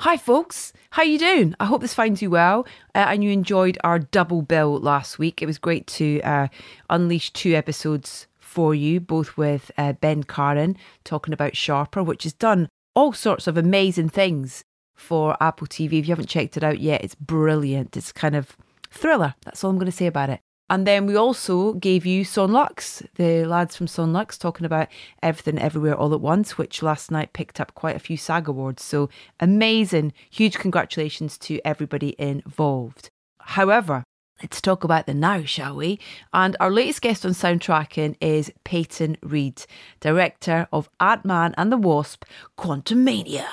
Hi, folks. How you doing? I hope this finds you well, uh, and you enjoyed our double bill last week. It was great to uh, unleash two episodes for you, both with uh, Ben Caron talking about Sharper, which has done all sorts of amazing things for Apple TV. If you haven't checked it out yet, it's brilliant. It's kind of thriller. That's all I'm going to say about it. And then we also gave you Son Lux, the lads from Son Lux, talking about Everything Everywhere All at Once, which last night picked up quite a few SAG awards. So amazing. Huge congratulations to everybody involved. However, Let's talk about the now, shall we? And our latest guest on soundtracking is Peyton Reed, director of Ant Man and the Wasp Quantumania.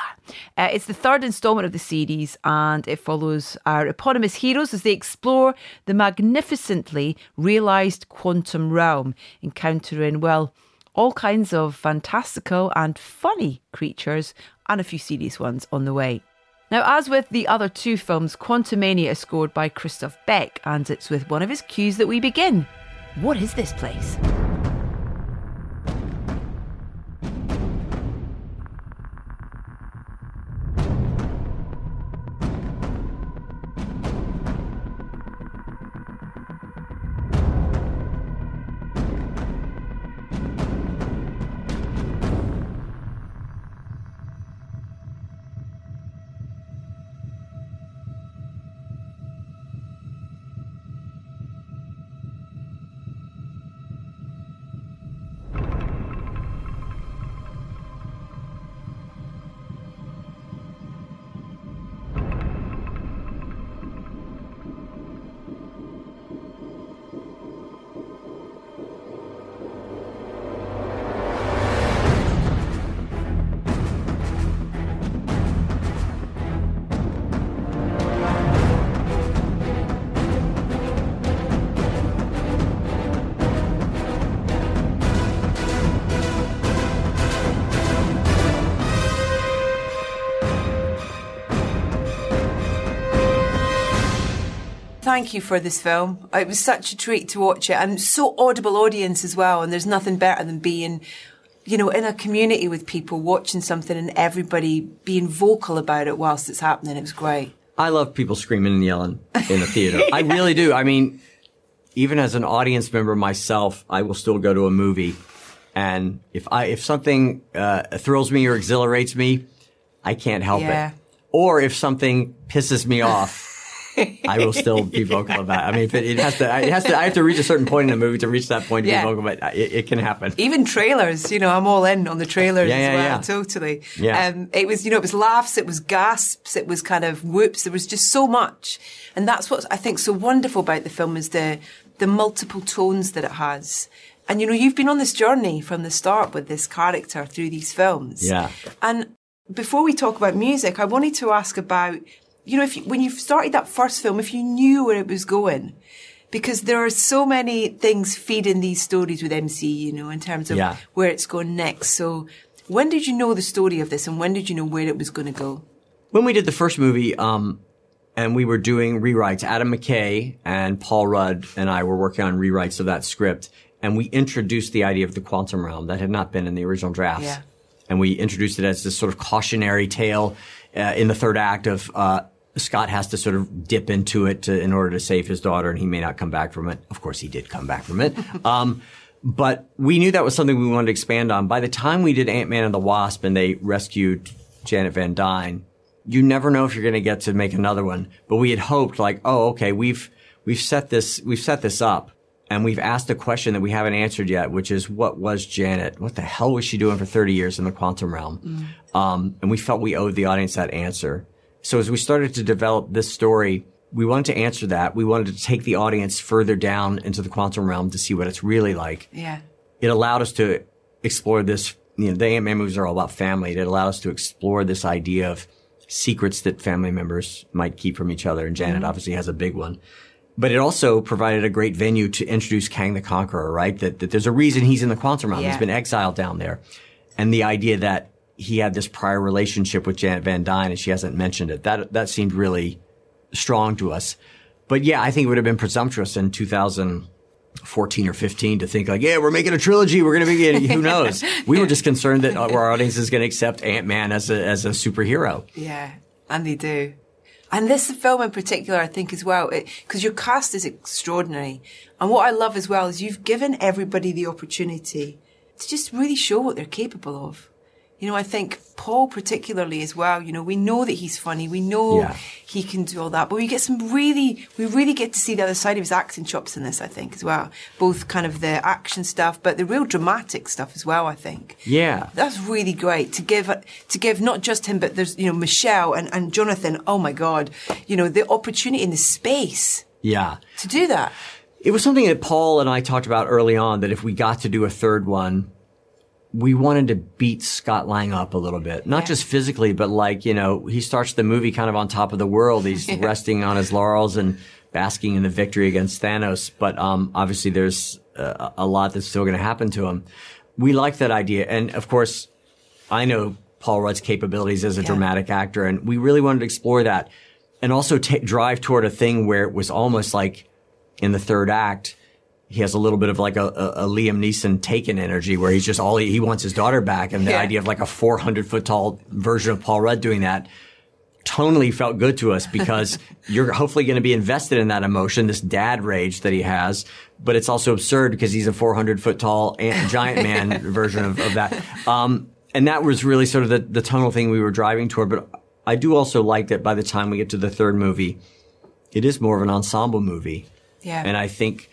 Uh, it's the third installment of the series and it follows our eponymous heroes as they explore the magnificently realised quantum realm, encountering, well, all kinds of fantastical and funny creatures and a few serious ones on the way. Now, as with the other two films, Quantumania is scored by Christophe Beck, and it's with one of his cues that we begin. What is this place? Thank you for this film. It was such a treat to watch it and so audible audience as well. And there's nothing better than being, you know, in a community with people watching something and everybody being vocal about it whilst it's happening. It was great. I love people screaming and yelling in the theater. yeah. I really do. I mean, even as an audience member myself, I will still go to a movie. And if I, if something, uh, thrills me or exhilarates me, I can't help yeah. it. Or if something pisses me off, I will still be vocal about. It. I mean, if it, it, has to, it has to. I have to reach a certain point in the movie to reach that point to yeah. be vocal about. It, it, can happen. Even trailers, you know, I'm all in on the trailers yeah, yeah, as well. Totally. Yeah. Um, it was, you know, it was laughs, it was gasps, it was kind of whoops. There was just so much, and that's what I think so wonderful about the film is the the multiple tones that it has. And you know, you've been on this journey from the start with this character through these films. Yeah. And before we talk about music, I wanted to ask about you know, if you, when you started that first film, if you knew where it was going, because there are so many things feeding these stories with MC, you know, in terms of yeah. where it's going next. So when did you know the story of this and when did you know where it was going to go? When we did the first movie, um, and we were doing rewrites, Adam McKay and Paul Rudd and I were working on rewrites of that script. And we introduced the idea of the quantum realm that had not been in the original drafts. Yeah. And we introduced it as this sort of cautionary tale uh, in the third act of, uh, Scott has to sort of dip into it to, in order to save his daughter, and he may not come back from it. Of course, he did come back from it. Um, but we knew that was something we wanted to expand on. By the time we did Ant Man and the Wasp, and they rescued Janet Van Dyne, you never know if you're going to get to make another one. But we had hoped, like, oh, okay, we've we've set this we've set this up, and we've asked a question that we haven't answered yet, which is, what was Janet? What the hell was she doing for 30 years in the quantum realm? Mm. Um, and we felt we owed the audience that answer. So as we started to develop this story, we wanted to answer that. We wanted to take the audience further down into the quantum realm to see what it's really like. Yeah. It allowed us to explore this, you know, the Ant-Man movies are all about family. It allowed us to explore this idea of secrets that family members might keep from each other. And Janet mm-hmm. obviously has a big one. But it also provided a great venue to introduce Kang the Conqueror, right? That, that there's a reason he's in the quantum realm. Yeah. He's been exiled down there. And the idea that he had this prior relationship with Janet Van Dyne and she hasn't mentioned it. That, that seemed really strong to us. But yeah, I think it would have been presumptuous in 2014 or 15 to think like, yeah, we're making a trilogy. We're going to be, who knows? We were just concerned that our audience is going to accept Ant-Man as a, as a superhero. Yeah. And they do. And this film in particular, I think as well, because your cast is extraordinary. And what I love as well is you've given everybody the opportunity to just really show what they're capable of. You know, I think Paul particularly as well, you know, we know that he's funny. We know yeah. he can do all that, but we get some really, we really get to see the other side of his acting chops in this, I think, as well. Both kind of the action stuff, but the real dramatic stuff as well, I think. Yeah. That's really great to give, to give not just him, but there's, you know, Michelle and, and Jonathan. Oh my God. You know, the opportunity in the space. Yeah. To do that. It was something that Paul and I talked about early on that if we got to do a third one, we wanted to beat Scott Lang up a little bit, not yeah. just physically, but like, you know, he starts the movie kind of on top of the world. He's resting on his laurels and basking in the victory against Thanos. But, um, obviously there's a, a lot that's still going to happen to him. We like that idea. And of course, I know Paul Rudd's capabilities as a yeah. dramatic actor, and we really wanted to explore that and also t- drive toward a thing where it was almost like in the third act, he has a little bit of like a, a, a, Liam Neeson taken energy where he's just all he, he wants his daughter back. And the yeah. idea of like a 400 foot tall version of Paul Rudd doing that tonally felt good to us because you're hopefully going to be invested in that emotion, this dad rage that he has. But it's also absurd because he's a 400 foot tall giant man version of, of that. Um, and that was really sort of the, the tonal thing we were driving toward. But I do also like that by the time we get to the third movie, it is more of an ensemble movie. Yeah. And I think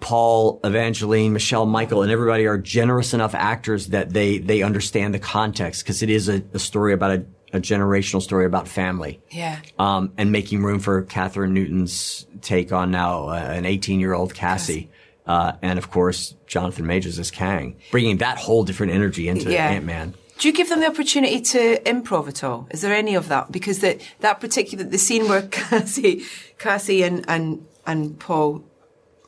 Paul, Evangeline, Michelle, Michael, and everybody are generous enough actors that they they understand the context because it is a, a, story about a, a, generational story about family. Yeah. Um, and making room for Kathryn Newton's take on now uh, an 18 year old Cassie. Uh, and of course, Jonathan Majors as Kang, bringing that whole different energy into yeah. Ant Man. Do you give them the opportunity to improv at all? Is there any of that? Because that that particular the scene where Cassie, Cassie and and and Paul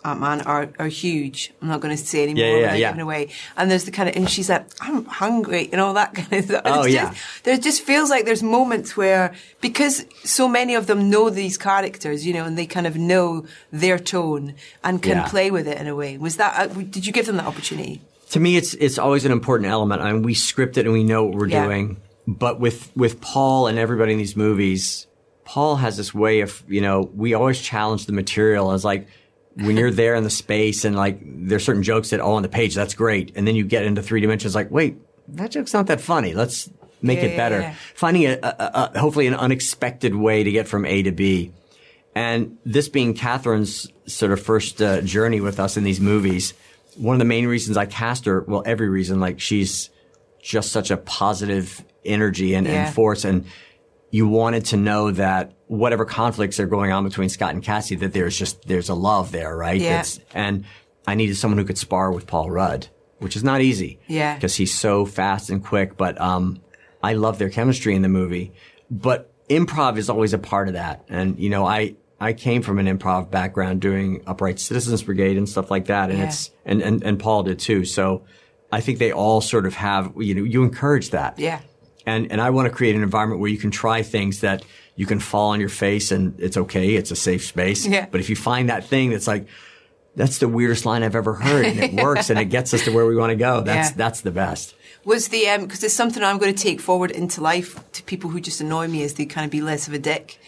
Ant Man are, are huge. I'm not going to say anymore yeah, yeah, yeah. giving away. And there's the kind of, and she's like, I'm hungry and all that kind of stuff. Oh, yeah. Just, there just feels like there's moments where, because so many of them know these characters, you know, and they kind of know their tone and can yeah. play with it in a way. Was that, uh, did you give them that opportunity? To me, it's, it's always an important element. I mean, we script it and we know what we're yeah. doing. But with, with Paul and everybody in these movies, Paul has this way of, you know, we always challenge the material as like, when you're there in the space and like there's certain jokes that oh on the page that's great. And then you get into three dimensions like wait that joke's not that funny. Let's make yeah, it better. yeah, yeah. finding a, a, a, hopefully an unexpected way to get from A to B. And this being Kathryn's sort of first uh, journey with us in these movies one of the main reasons I cast her well every reason like she's just such a positive energy and, and force. And you wanted to know that whatever conflicts are going on between Scott and Cassie, that there's just, there's a love there, right? Yeah. That's, and I needed someone who could spar with Paul Rudd, which is not easy. Yeah. Because he's so fast and quick, but, um, I love their chemistry in the movie. But improv is always a part of that. And, you know, I, I came from an improv background doing Upright Citizens Brigade and stuff like that. And yeah. it's, and, and, and Paul did too. So I think they all sort of have, you know, you encourage that. Yeah. And, and I want to create an environment where you can try things that you can fall on your face and it's okay. It's a safe space. Yeah. But if you find that thing that's like, that's the weirdest line I've ever heard and it works and it gets us to where we want to go. That's, yeah. that's the best. Was the, um, cause it's something I'm going to take forward into life to people who just annoy me as they kind of be less of a dick,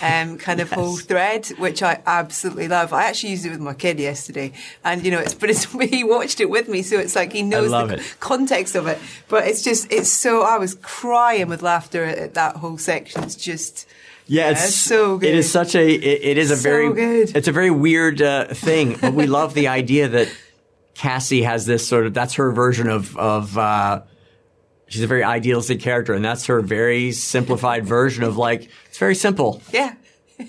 um, kind of whole thread, which I absolutely love. I actually used it with my kid yesterday and, you know, it's, but it's, he watched it with me. So it's like he knows the it. context of it, but it's just, it's so, I was crying with laughter at, at that whole section. It's just, yeah, it's, it's, so good. It is such a. It, it is a so very. Good. It's a very weird uh, thing, but we love the idea that Cassie has this sort of. That's her version of of. Uh, she's a very idealistic character, and that's her very simplified version of like it's very simple. Yeah.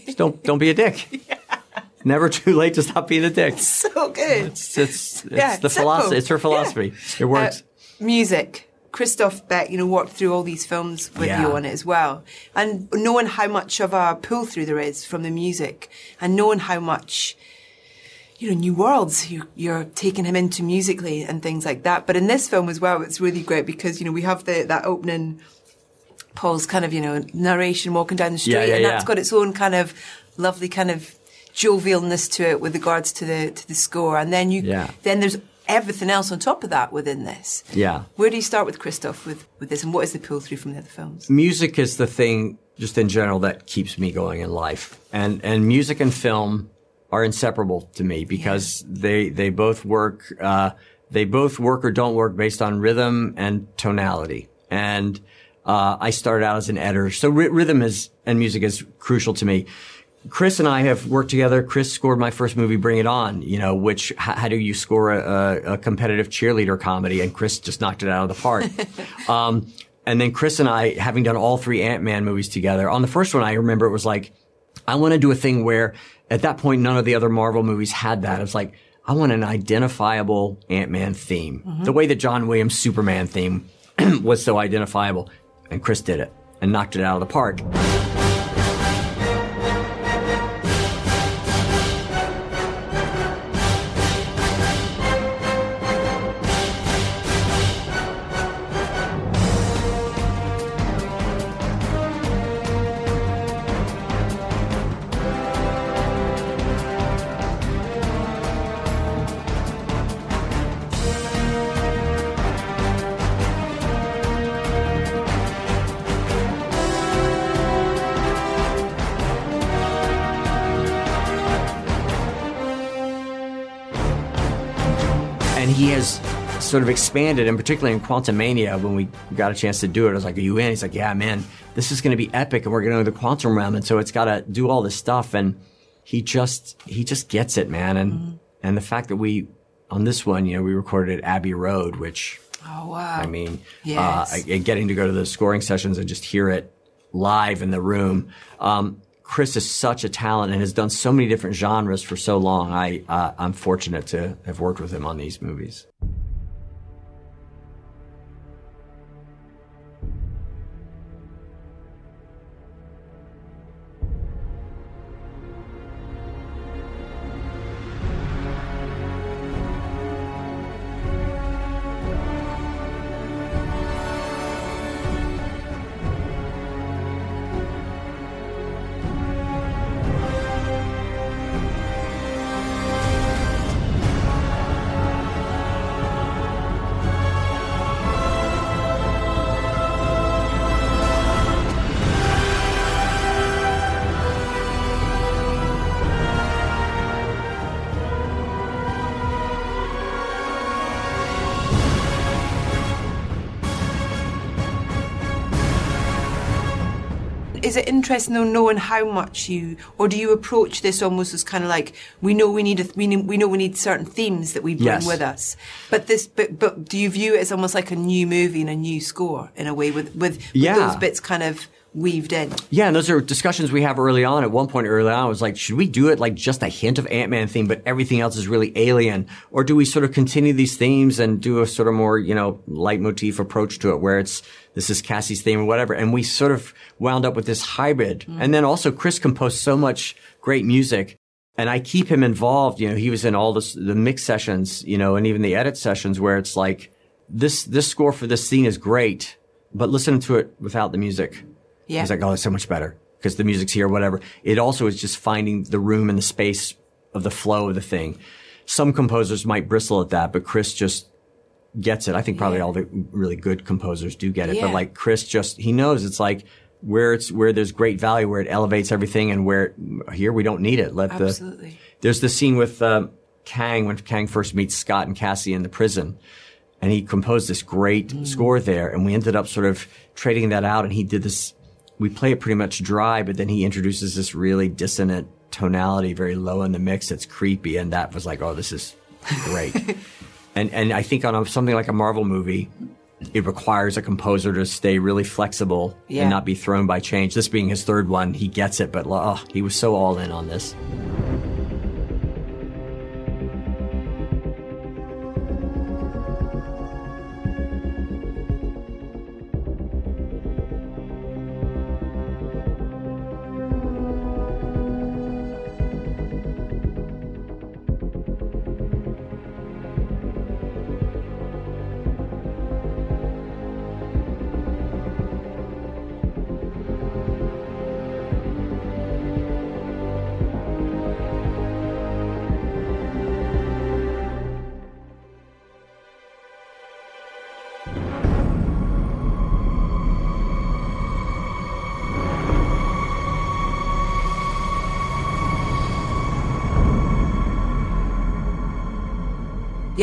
Just don't don't be a dick. yeah. Never too late to stop being a dick. So good. It's it's, it's yeah, the philosophy. It's her philosophy. Yeah. It works. Uh, music. Christophe Beck, you know, walked through all these films with yeah. you on it as well. And knowing how much of a pull through there is from the music and knowing how much, you know, new worlds you, you're taking him into musically and things like that. But in this film as well, it's really great because, you know, we have the, that opening Paul's kind of, you know, narration walking down the street yeah, yeah, and that's got its own kind of lovely kind of jovialness to it with regards to the, to the score. And then you, then there's everything else on top of that within this. Yeah. Where do you start with Christophe with, with this and what is the pull through from the other films? Music is the thing just in general that keeps me going in life. And and music and film are inseparable to me because yeah. they they both work uh, they both work or don't work based on rhythm and tonality. And uh, I started out as an editor, so r- rhythm is and music is crucial to me. Chris and I have worked together. Chris scored my first movie, Bring It On, you know, which, how, how do you score a, a, competitive cheerleader comedy? And Chris just knocked it out of the park. um, and then Chris and I, having done all three Ant-Man movies together, on the first one, I remember it was like, I want to do a thing where at that point, none of the other Marvel movies had that. It's like, I want an identifiable Ant-Man theme. Mm-hmm. The way that John Williams' Superman theme was so identifiable. And Chris did it and knocked it out of the park. Sort of expanded, and particularly in Quantumania, when we got a chance to do it, I was like, "Are you in?" He's like, "Yeah, man, this is going to be epic, and we're going to go the quantum realm, and so it's got to do all this stuff." And he just he just gets it, man, and mm-hmm. and the fact that we on this one, you know, we recorded at Abbey Road, which oh wow, I mean, uh, yes. uh, getting to go to the scoring sessions and just hear it live in the room. Um, Chris is such a talent and has done so many different genres for so long. I uh, I'm fortunate to have worked with him on these movies. It interesting though knowing how much you, or do you approach this almost as kind of like we know we need a, we, need, we know we need certain themes that we bring yes. with us, but this but but do you view it as almost like a new movie and a new score in a way with with, with yeah. those bits kind of weaved in. Yeah, and those are discussions we have early on. At one point early on, I was like, should we do it like just a hint of Ant-Man theme, but everything else is really alien? Or do we sort of continue these themes and do a sort of more, you know, leitmotif approach to it where it's, this is Cassie's theme or whatever. And we sort of wound up with this hybrid. Mm. And then also Chris composed so much great music and I keep him involved. You know, he was in all this, the mix sessions, you know, and even the edit sessions where it's like, this, this score for this scene is great, but listen to it without the music. Yeah. He's like, oh, it's so much better because the music's here, whatever. It also is just finding the room and the space of the flow of the thing. Some composers might bristle at that, but Chris just gets it. I think probably yeah. all the really good composers do get it, yeah. but like Chris just, he knows it's like, where it's where there's great value, where it elevates everything, and where here we don't need it. Let Absolutely. the there's the scene with uh, Kang when Kang first meets Scott and Cassie in the prison, and he composed this great mm. score there, and we ended up sort of trading that out, and he did this we play it pretty much dry, but then he introduces this really dissonant tonality, very low in the mix. It's creepy, and that was like, oh, this is great. and and I think on a, something like a Marvel movie, it requires a composer to stay really flexible yeah. and not be thrown by change. This being his third one, he gets it, but oh, he was so all in on this.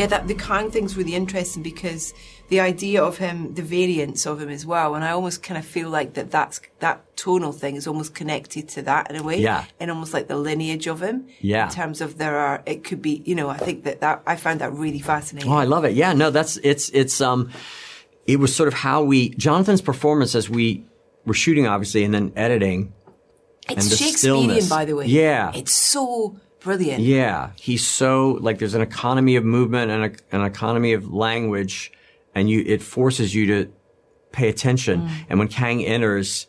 Yeah, that the Kang thing's really interesting because the idea of him, the variance of him as well, and I almost kind of feel like that that's that tonal thing is almost connected to that in a way, yeah, and almost like the lineage of him, yeah. In terms of there are, it could be, you know, I think that that I found that really fascinating. Oh, I love it. Yeah, no, that's it's it's um, it was sort of how we Jonathan's performance as we were shooting, obviously, and then editing. It's and the Shakespearean, stillness. by the way. Yeah, it's so brilliant. Yeah, he's so like there's an economy of movement and a, an economy of language, and you it forces you to pay attention. Mm. And when Kang enters,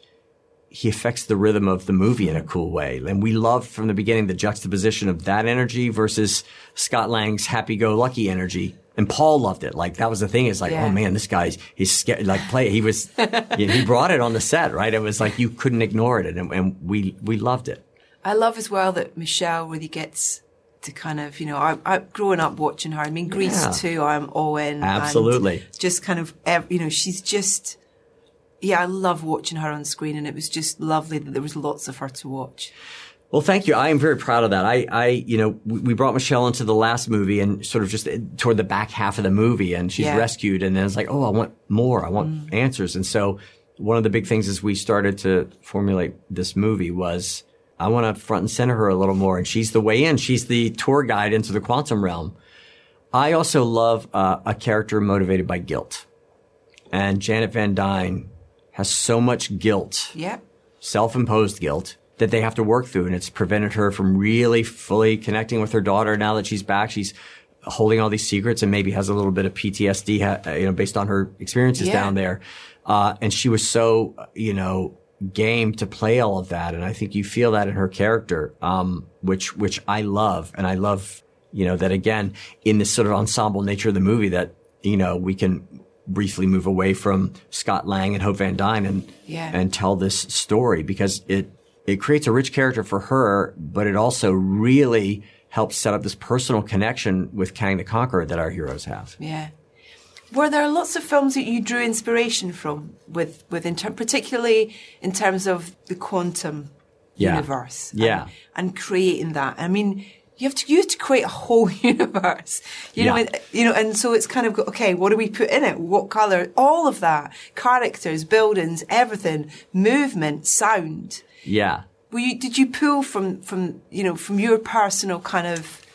he affects the rhythm of the movie in a cool way. And we loved from the beginning the juxtaposition of that energy versus Scott Lang's happy-go-lucky energy. And Paul loved it. Like that was the thing. Is like, yeah. oh man, this guy's he's scared. Like play. He was he brought it on the set, right? It was like you couldn't ignore it, and, and we we loved it. I love as well that Michelle really gets to kind of, you know, I, I growing up watching her. I mean, Grease yeah. too. I'm all in. Absolutely. Just kind of, you know, she's just. Yeah, I love watching her on screen, and it was just lovely that there was lots of her to watch. Well, thank you. I am very proud of that. I, I, you know, we brought Michelle into the last movie and sort of just toward the back half of the movie, and she's yeah. rescued, and then it's like, oh, I want more. I want mm. answers, and so one of the big things as we started to formulate this movie was I want to front and center her a little more. And she's the way in. She's the tour guide into the quantum realm. I also love uh, a character motivated by guilt. And Janet Van Dyne has so much guilt. Yeah. Self-imposed guilt that they have to work through. And it's prevented her from really fully connecting with her daughter. Now that she's back, she's holding all these secrets and maybe has a little bit of PTSD, you know, based on her experiences yeah. down there. Uh, and she was so, you know, game to play all of that. And I think you feel that in her character, um, which, which I love. And I love, you know, that again, in this sort of ensemble nature of the movie that, you know, we can briefly move away from Scott Lang and Hope Van Dyne and, yeah. and tell this story because it, it creates a rich character for her, but it also really helps set up this personal connection with Kang the Conqueror that our heroes have. Yeah. Were there lots of films that you drew inspiration from, with with in ter- particularly in terms of the quantum yeah. universe? Yeah, and, and, creating that. I mean, you have to you have to create a whole universe. You yeah. know, you know, and so it's kind of okay. What do we put in it? What color? All of that, characters, buildings, everything, movement, sound. Yeah. Were you, did you pull from from you know from your personal kind of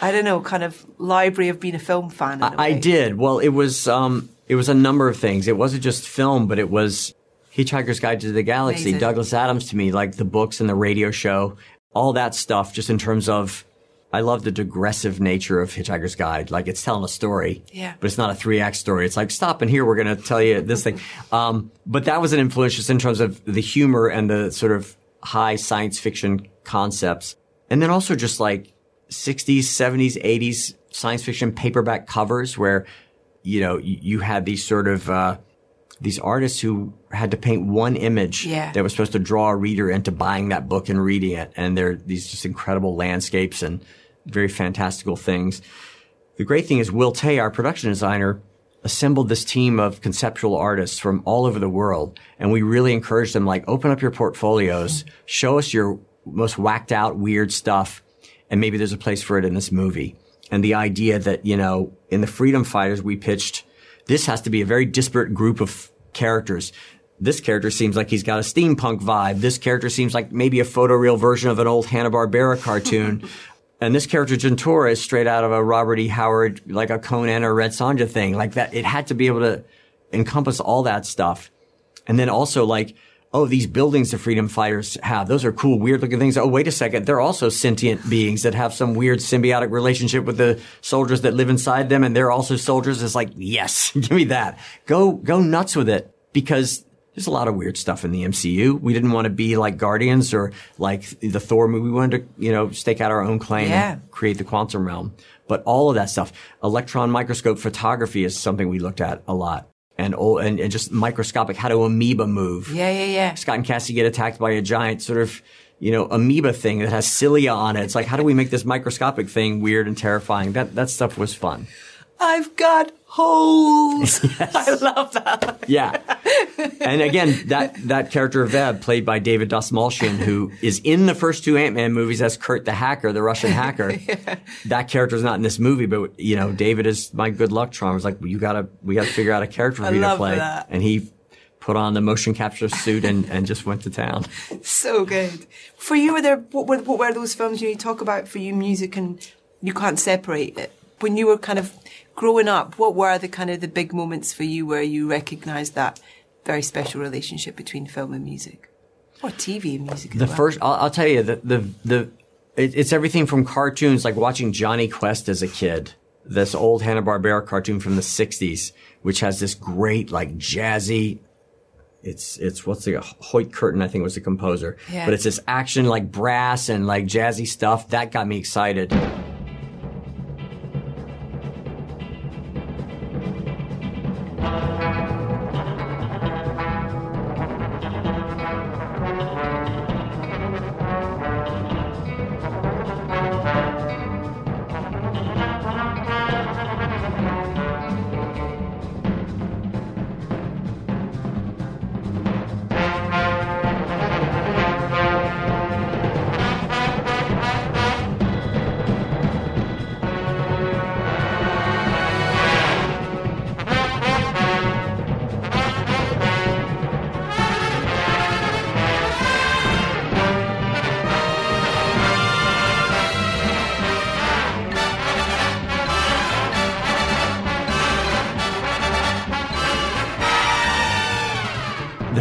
I don't know, kind of library of being a film fan. I, did. Well, it was um, it was a number of things. It wasn't just film, but it was Hitchhiker's Guide to the Galaxy, Amazing. Douglas Adams to me, like the books and the radio show, all that stuff. Just in terms of, I love the digressive nature of Hitchhiker's Guide. Like it's telling a story, yeah, but it's not a three act story. It's like stop and here we're going to tell you this thing. Um, but that was an influence just in terms of the humor and the sort of high science fiction concepts, and then also just like 60s, 70s, 80s science fiction paperback covers where, you know, you, you had these sort of, uh, these artists who had to paint one image yeah. that was supposed to draw a reader into buying that book and reading it. And they're these just incredible landscapes and very fantastical things. The great thing is Will Htay, our production designer, assembled this team of conceptual artists from all over the world. And we really encouraged them, like, open up your portfolios, show us your most whacked out, weird stuff and maybe there's a place for it in this movie. And the idea that, you know, in the Freedom Fighters, we pitched, this has to be a very disparate group of characters. This character seems like he's got a steampunk vibe. This character seems like maybe a photoreal version of an old Hanna-Barbera cartoon. and this character Jentorra is straight out of a Robert E. Howard, like a Conan or Red Sonja thing. Like that, it had to be able to encompass all that stuff. And then also like, oh, these buildings the freedom fighters have, those are cool, weird looking things. Oh, wait a second. They're also sentient beings that have some weird symbiotic relationship with the soldiers that live inside them. And they're also soldiers. It's like, yes, give me that. Go, go nuts with it because there's a lot of weird stuff in the MCU. We didn't want to be like Guardians or like the Thor movie. We wanted to, you know, stake out our own claim yeah. and create the quantum realm. But all of that stuff, electron microscope photography is something we looked at a lot and, and, and just microscopic how do amoeba move. Yeah, yeah, yeah. Scott and Cassie get attacked by a giant sort of you know amoeba thing that has cilia on it. It's like how do we make this microscopic thing weird and terrifying? That that stuff was fun. I've got holes. Yes. I love that. Yeah. And again, that, that character of Veb, played by David Dastmalchian, who is in the first two Ant-Man movies as Kurt the hacker, the Russian hacker. yeah. That character is not in this movie, but you know, David is my good luck charm. I was like, well, you gotta, we gotta figure out a character for you to play. That. And he put on the motion capture suit and, and just went to town. So good. For you, were there, what, what, what were those films you talk about for you, music and you can't separate it? When you were kind of growing up, what were the kind of the big moments for you where you recognised that very special relationship between film and music, or TV and music? the well? first, I'll, I'll, tell you, the the the it, it's everything from cartoons, like watching Jonny Quest as a kid, this old Hanna Barbera cartoon from the '60s, which has this great like jazzy. It's it's what's the Hoyt Curtin I think was the composer, yeah. but it's this action like brass and like jazzy stuff that got me excited.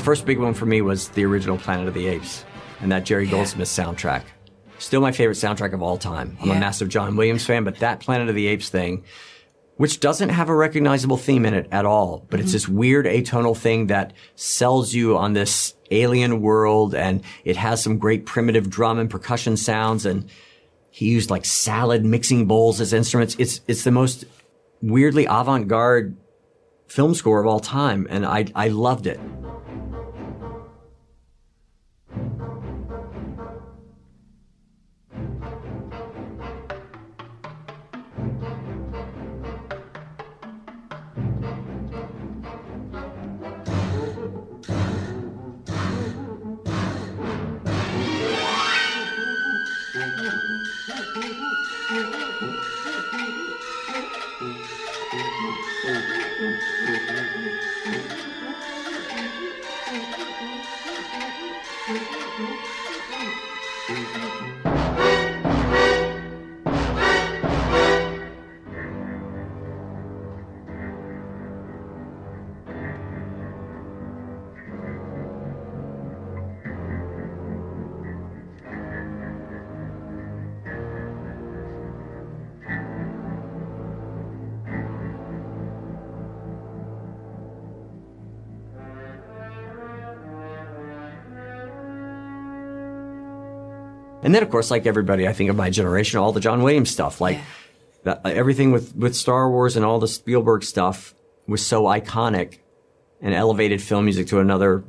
First big one for me was the original Planet of the Apes and that Jerry Goldsmith soundtrack. Still my favorite soundtrack of all time. I'm yeah. a massive John Williams fan, but that Planet of the Apes thing, which doesn't have a recognizable theme in it at all, but mm-hmm. it's this weird atonal thing that sells you on this alien world and it has some great primitive drum and percussion sounds and he used like salad mixing bowls as instruments. It's, it's the most weirdly avant-garde film score of all time and I, I loved it. And then, of course, like everybody, I think of my generation, all the John Williams stuff, like yeah. that, everything with, with Star Wars and all the Spielberg stuff was so iconic and elevated film music to another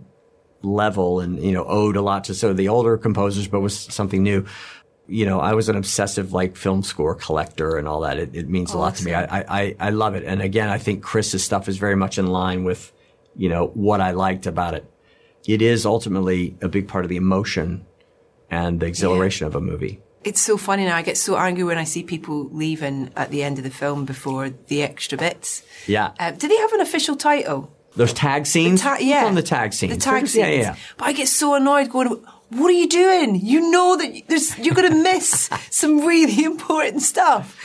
level and, you know, owed a lot to so the older composers, but was something new. You know, I was an obsessive like film score collector and all that. It, it means awesome. a lot to me. I, I, I love it. And again, I think Chris's stuff is very much in line with, you know, what I liked about it. It is ultimately a big part of the emotion and the exhilaration yeah. of a movie. It's so funny now. I get so angry when I see people leaving at the end of the film before the extra bits. Yeah. Uh, do they have an official title? Those tag scenes? Ta- yeah. On the tag scenes. The tag scenes. Yeah, yeah. But I get so annoyed going, what are you doing? You know that there's, you're going to miss some really important stuff.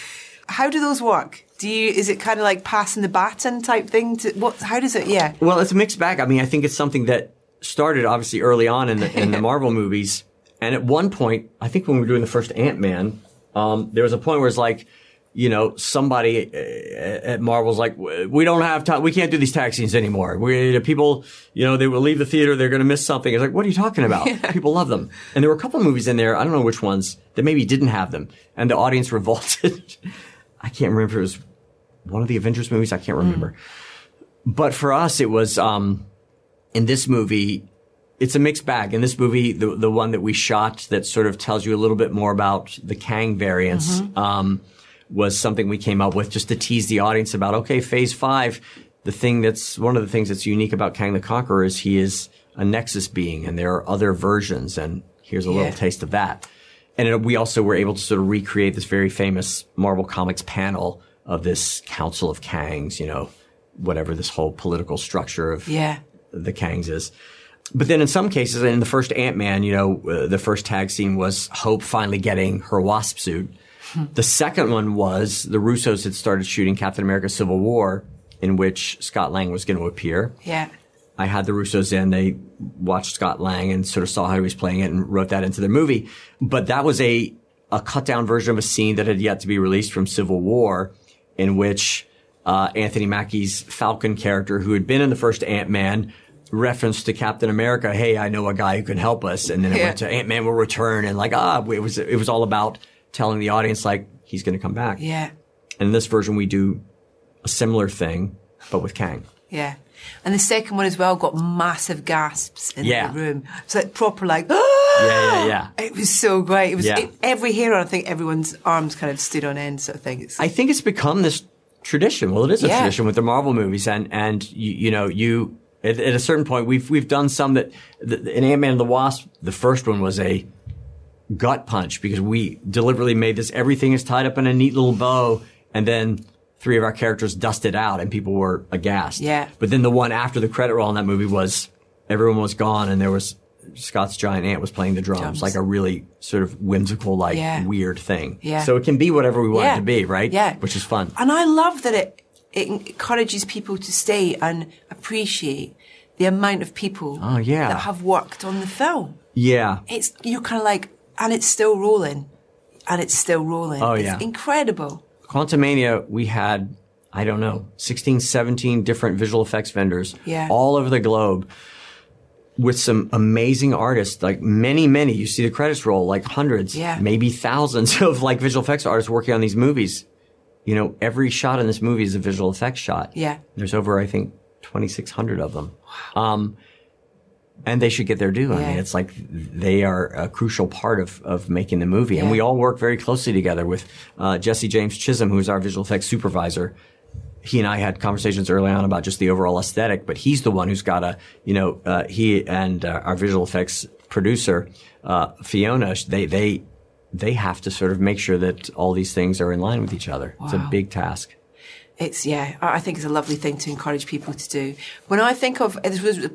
How do those work? Do you, is it kind of like passing the baton type thing? To, what, how does it, yeah? Well, it's a mixed bag. I mean, I think it's something that started obviously early on in the, in the Marvel movies and at one point, I think when we were doing the first Ant Man, um, there was a point where it's like, you know, somebody uh, at Marvel's like, we don't have time. We can't do these tag scenes anymore. We, people, you know, they will leave the theater. They're going to miss something. It's like, what are you talking about? Yeah. People love them. And there were a couple of movies in there. I don't know which ones that maybe didn't have them. And the audience revolted. I can't remember if it was one of the Avengers movies. I can't remember. Mm. But for us, it was, um, in this movie, it's a mixed bag. In this movie, the the one that we shot that sort of tells you a little bit more about the Kang variants. Mm-hmm. Um, was something we came up with just to tease the audience about, okay, phase five, the thing that's one of the things that's unique about Kang the Conqueror is he is a Nexus being and there are other versions and here's a yeah. little taste of that. And it, we also were able to sort of recreate this very famous Marvel Comics panel of this Council of Kangs, you know, whatever this whole political structure of yeah. the Kangs is. But then in some cases, in the first Ant-Man, you know, uh, the first tag scene was Hope finally getting her wasp suit. The second one was the Russos had started shooting Captain America Civil War, in which Scott Lang was going to appear. Yeah. I had the Russos in. They watched Scott Lang and sort of saw how he was playing it and wrote that into their movie. But that was a, a cut down version of a scene that had yet to be released from Civil War in which uh, Anthony Mackie's Falcon character, who had been in the first Ant Man, referenced to Captain America, "Hey, I know a guy who can help us," and then it yeah. went to Ant Man will return, and like ah, it was it was all about telling the audience like he's going to come back. Yeah. And in this version, we do a similar thing, but with Kang. Yeah. And the second one as well got massive gasps in yeah. the room. It's like proper like, yeah, yeah, yeah. It was so great. It was yeah. it, every hero. I think everyone's arms kind of stood on end, sort of thing. It's, I think it's become this tradition. Well, it is a yeah. tradition with the Marvel movies, and and you, you know you at, at, a certain point we've we've done some that the, in Ant Man and the Wasp. The first one was a gut punch because we deliberately made this everything is tied up in a neat little bow, and then three of our characters dusted out and people were aghast. Yeah. But then the one after the credit roll in that movie was everyone was gone and there was Scott's giant ant was playing the drums, drums. like a really sort of whimsical, like yeah. weird thing. Yeah. So it can be whatever we want yeah. it to be, right? Yeah. Which is fun. And I love that it, it encourages people to stay and appreciate the amount of people oh, yeah. that have worked on the film. Yeah. It's, you're kind of like, and it's still rolling. And it's still rolling. Oh, it's yeah. incredible. Quantumania, we had, I don't know, 16, 17 different visual effects vendors yeah. all over the globe with some amazing artists, like many, many. You see the credits roll, like hundreds, yeah. maybe thousands of like visual effects artists working on these movies. You know, every shot in this movie is a visual effects shot. Yeah. There's over, I think, 2,600 of them. Wow. Um, and they should get their due. Yeah. I mean, it's like they are a crucial part of, of making the movie. Yeah. And we all work very closely together with uh, Jesse James Chisholm, who's our visual effects supervisor. He and I had conversations early on about just the overall aesthetic, but he's the one who's got a, you know, uh, he and uh, our visual effects producer, uh, Fiona, they, they, they have to sort of make sure that all these things are in line with each other. Wow. It's a big task. It's yeah i think it's a lovely thing to encourage people to do. When i think of this was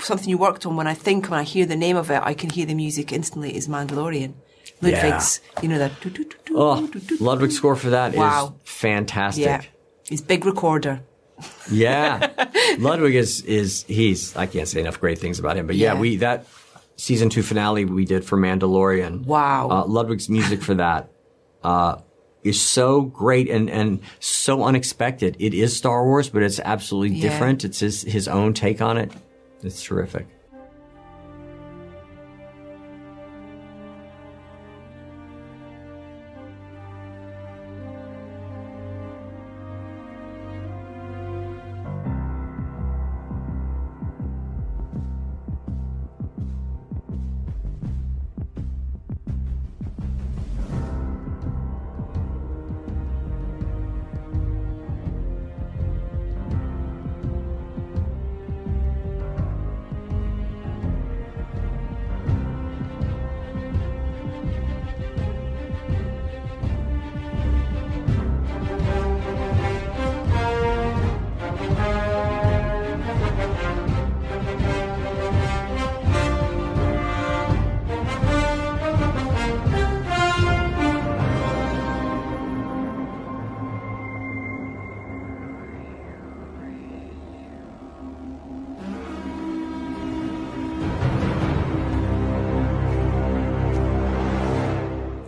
something you worked on when i think when i hear the name of it i can hear the music instantly is mandalorian. Ludwig's yeah. you know that oh ludwig's score for that wow. is fantastic. Yeah. He's big recorder. Yeah. Ludwig is is he's i can't say enough great things about him but yeah, yeah. we that season two finale we did for mandalorian wow uh, ludwig's music for that uh, is so great and, and so unexpected. It is Star Wars, but it's absolutely yeah. different. It's his, his own take on it. It's terrific.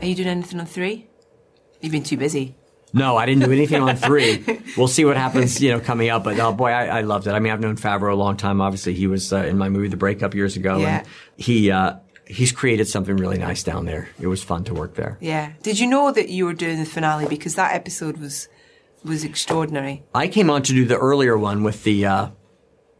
Are you doing anything on three? You've been too busy. No, I didn't do anything on three. We'll see what happens, you know, coming up. But oh boy, I, I loved it. I mean, I've known Favreau a long time. Obviously, he was uh, in my movie The Breakup years ago, yeah. and he uh, he's created something really nice down there. It was fun to work there. Yeah. Did you know that you were doing the finale because that episode was was extraordinary? I came on to do the earlier one with the. Uh,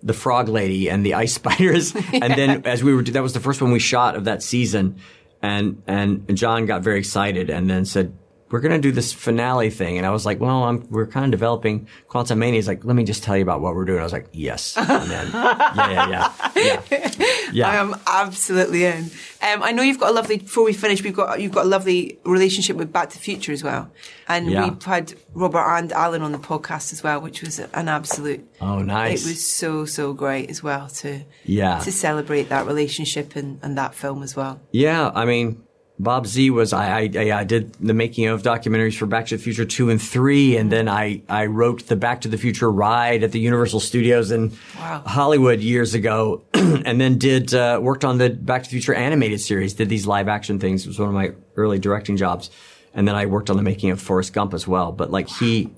the frog lady and the ice spiders, yeah. and then as we were, that was the first one we shot of that season and and John got very excited and then said, we're going to do this finale thing. And I was like, well, I'm, we're kind of developing Quantumania. He's like, let me just tell you about what we're doing. I was like, yes. And then, yeah, yeah, yeah, yeah. yeah. I am absolutely in. Um, I know you've got a lovely, before we finish, we've got, you've got a lovely relationship with Back to the Future as well. And yeah. we've had Robert and Alan on the podcast as well, which was an absolute. Oh, nice. It was so, so great as well to, yeah. to celebrate that relationship and, and that film as well. Yeah. I mean, Bob Z was I, I, I did the making of documentaries for Back to the Future two and three, and then I I wrote the Back to the Future ride at the Universal Studios in wow. Hollywood years ago, and then did uh, worked on the Back to the Future animated series. Did these live action things. It was one of my early directing jobs, and then I worked on the making of Forrest Gump as well. But like he,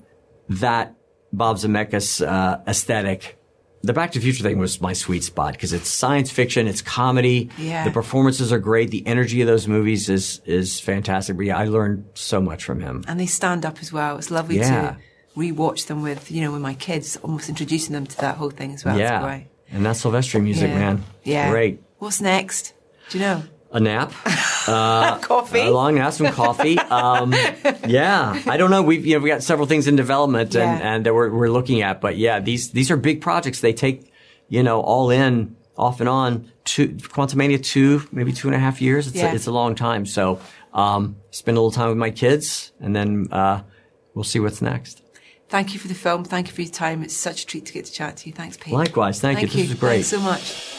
that Bob Zemeckis uh, aesthetic the Back to the Future thing was my sweet spot because it's science fiction, it's comedy. Yeah. The performances are great. The energy of those movies is is fantastic. But yeah, I learned so much from him. And they stand up as well. It's lovely yeah. to rewatch them with you know with my kids, almost introducing them to that whole thing as well. Yeah. And that's Silvestri music, yeah. man. Yeah. Great. What's next? Do you know? A nap, uh, coffee, a long nap, some coffee. Um, yeah, I don't know. We've you know we got several things in development and, yeah. and that we're we're looking at, but yeah, these these are big projects. They take you know all in off and on. Two, Quantumania two, maybe two and a half years. It's yeah. a, it's a long time. So um, spend a little time with my kids, and then uh, we'll see what's next. Thank you for the film. Thank you for your time. It's such a treat to get to chat to you. Thanks, Pete. Likewise. Thank, thank you. you. This was great. Thanks so much.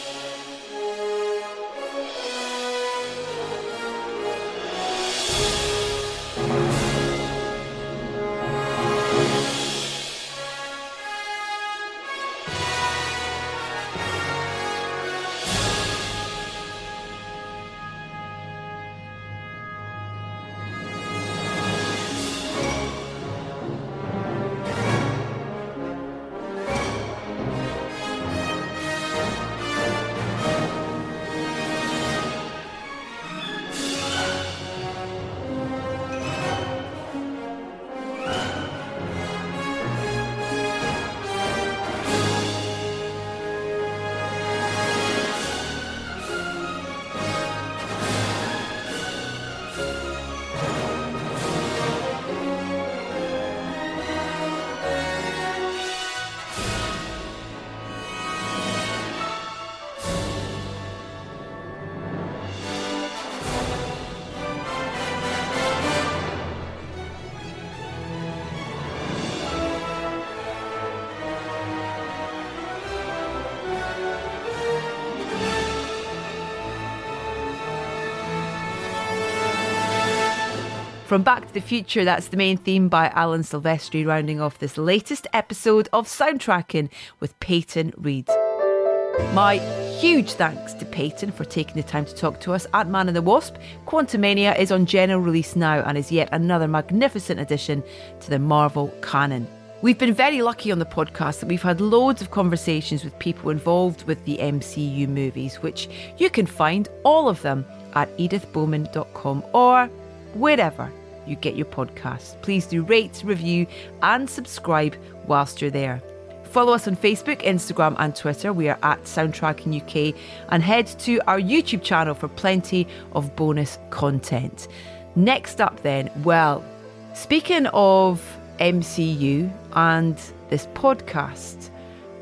From Back to the Future, that's the main theme by Alan Silvestri, rounding off this latest episode of Soundtracking with Peyton Reed. My huge thanks to Peyton for taking the time to talk to us. Ant Man and the Wasp, Quantumania is on general release now and is yet another magnificent addition to the Marvel canon. We've been very lucky on the podcast that we've had loads of conversations with people involved with the MCU movies, which you can find all of them at edithbowman.com or wherever you get your podcasts. Please do rate, review, and subscribe whilst you're there. Follow us on Facebook, Instagram, and Twitter. We are at Soundtracking UK and head to our YouTube channel for plenty of bonus content. Next up, then, well, speaking of MCU and this podcast,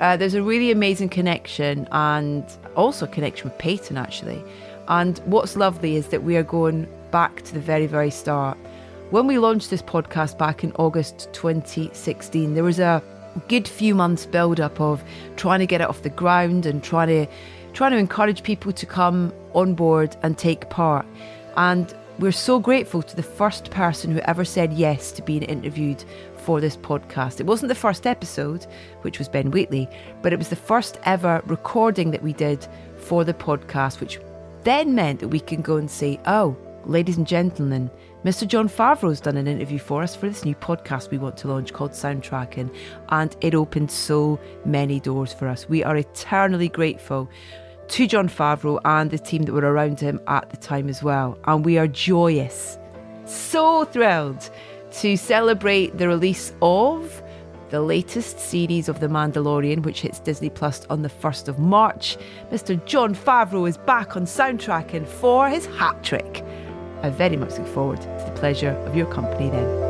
uh, there's a really amazing connection and also a connection with Peyton, actually. And what's lovely is that we are going back to the very, very start. When we launched this podcast back in August 2016, there was a good few months build up of trying to get it off the ground and trying to trying to encourage people to come on board and take part. And we're so grateful to the first person who ever said yes to being interviewed for this podcast. It wasn't the first episode, which was Ben Wheatley, but it was the first ever recording that we did for the podcast, which then meant that we can go and say, oh, ladies and gentlemen, Mr. Jon Favreau's done an interview for us for this new podcast we want to launch called Soundtracking, and it opened so many doors for us. We are eternally grateful to Jon Favreau and the team that were around him at the time as well. And we are joyous, so thrilled to celebrate the release of the latest series of The Mandalorian, which hits Disney Plus on the 1st of March. Mr. Jon Favreau is back on soundtracking for his hat trick I very much look forward to the pleasure of your company then.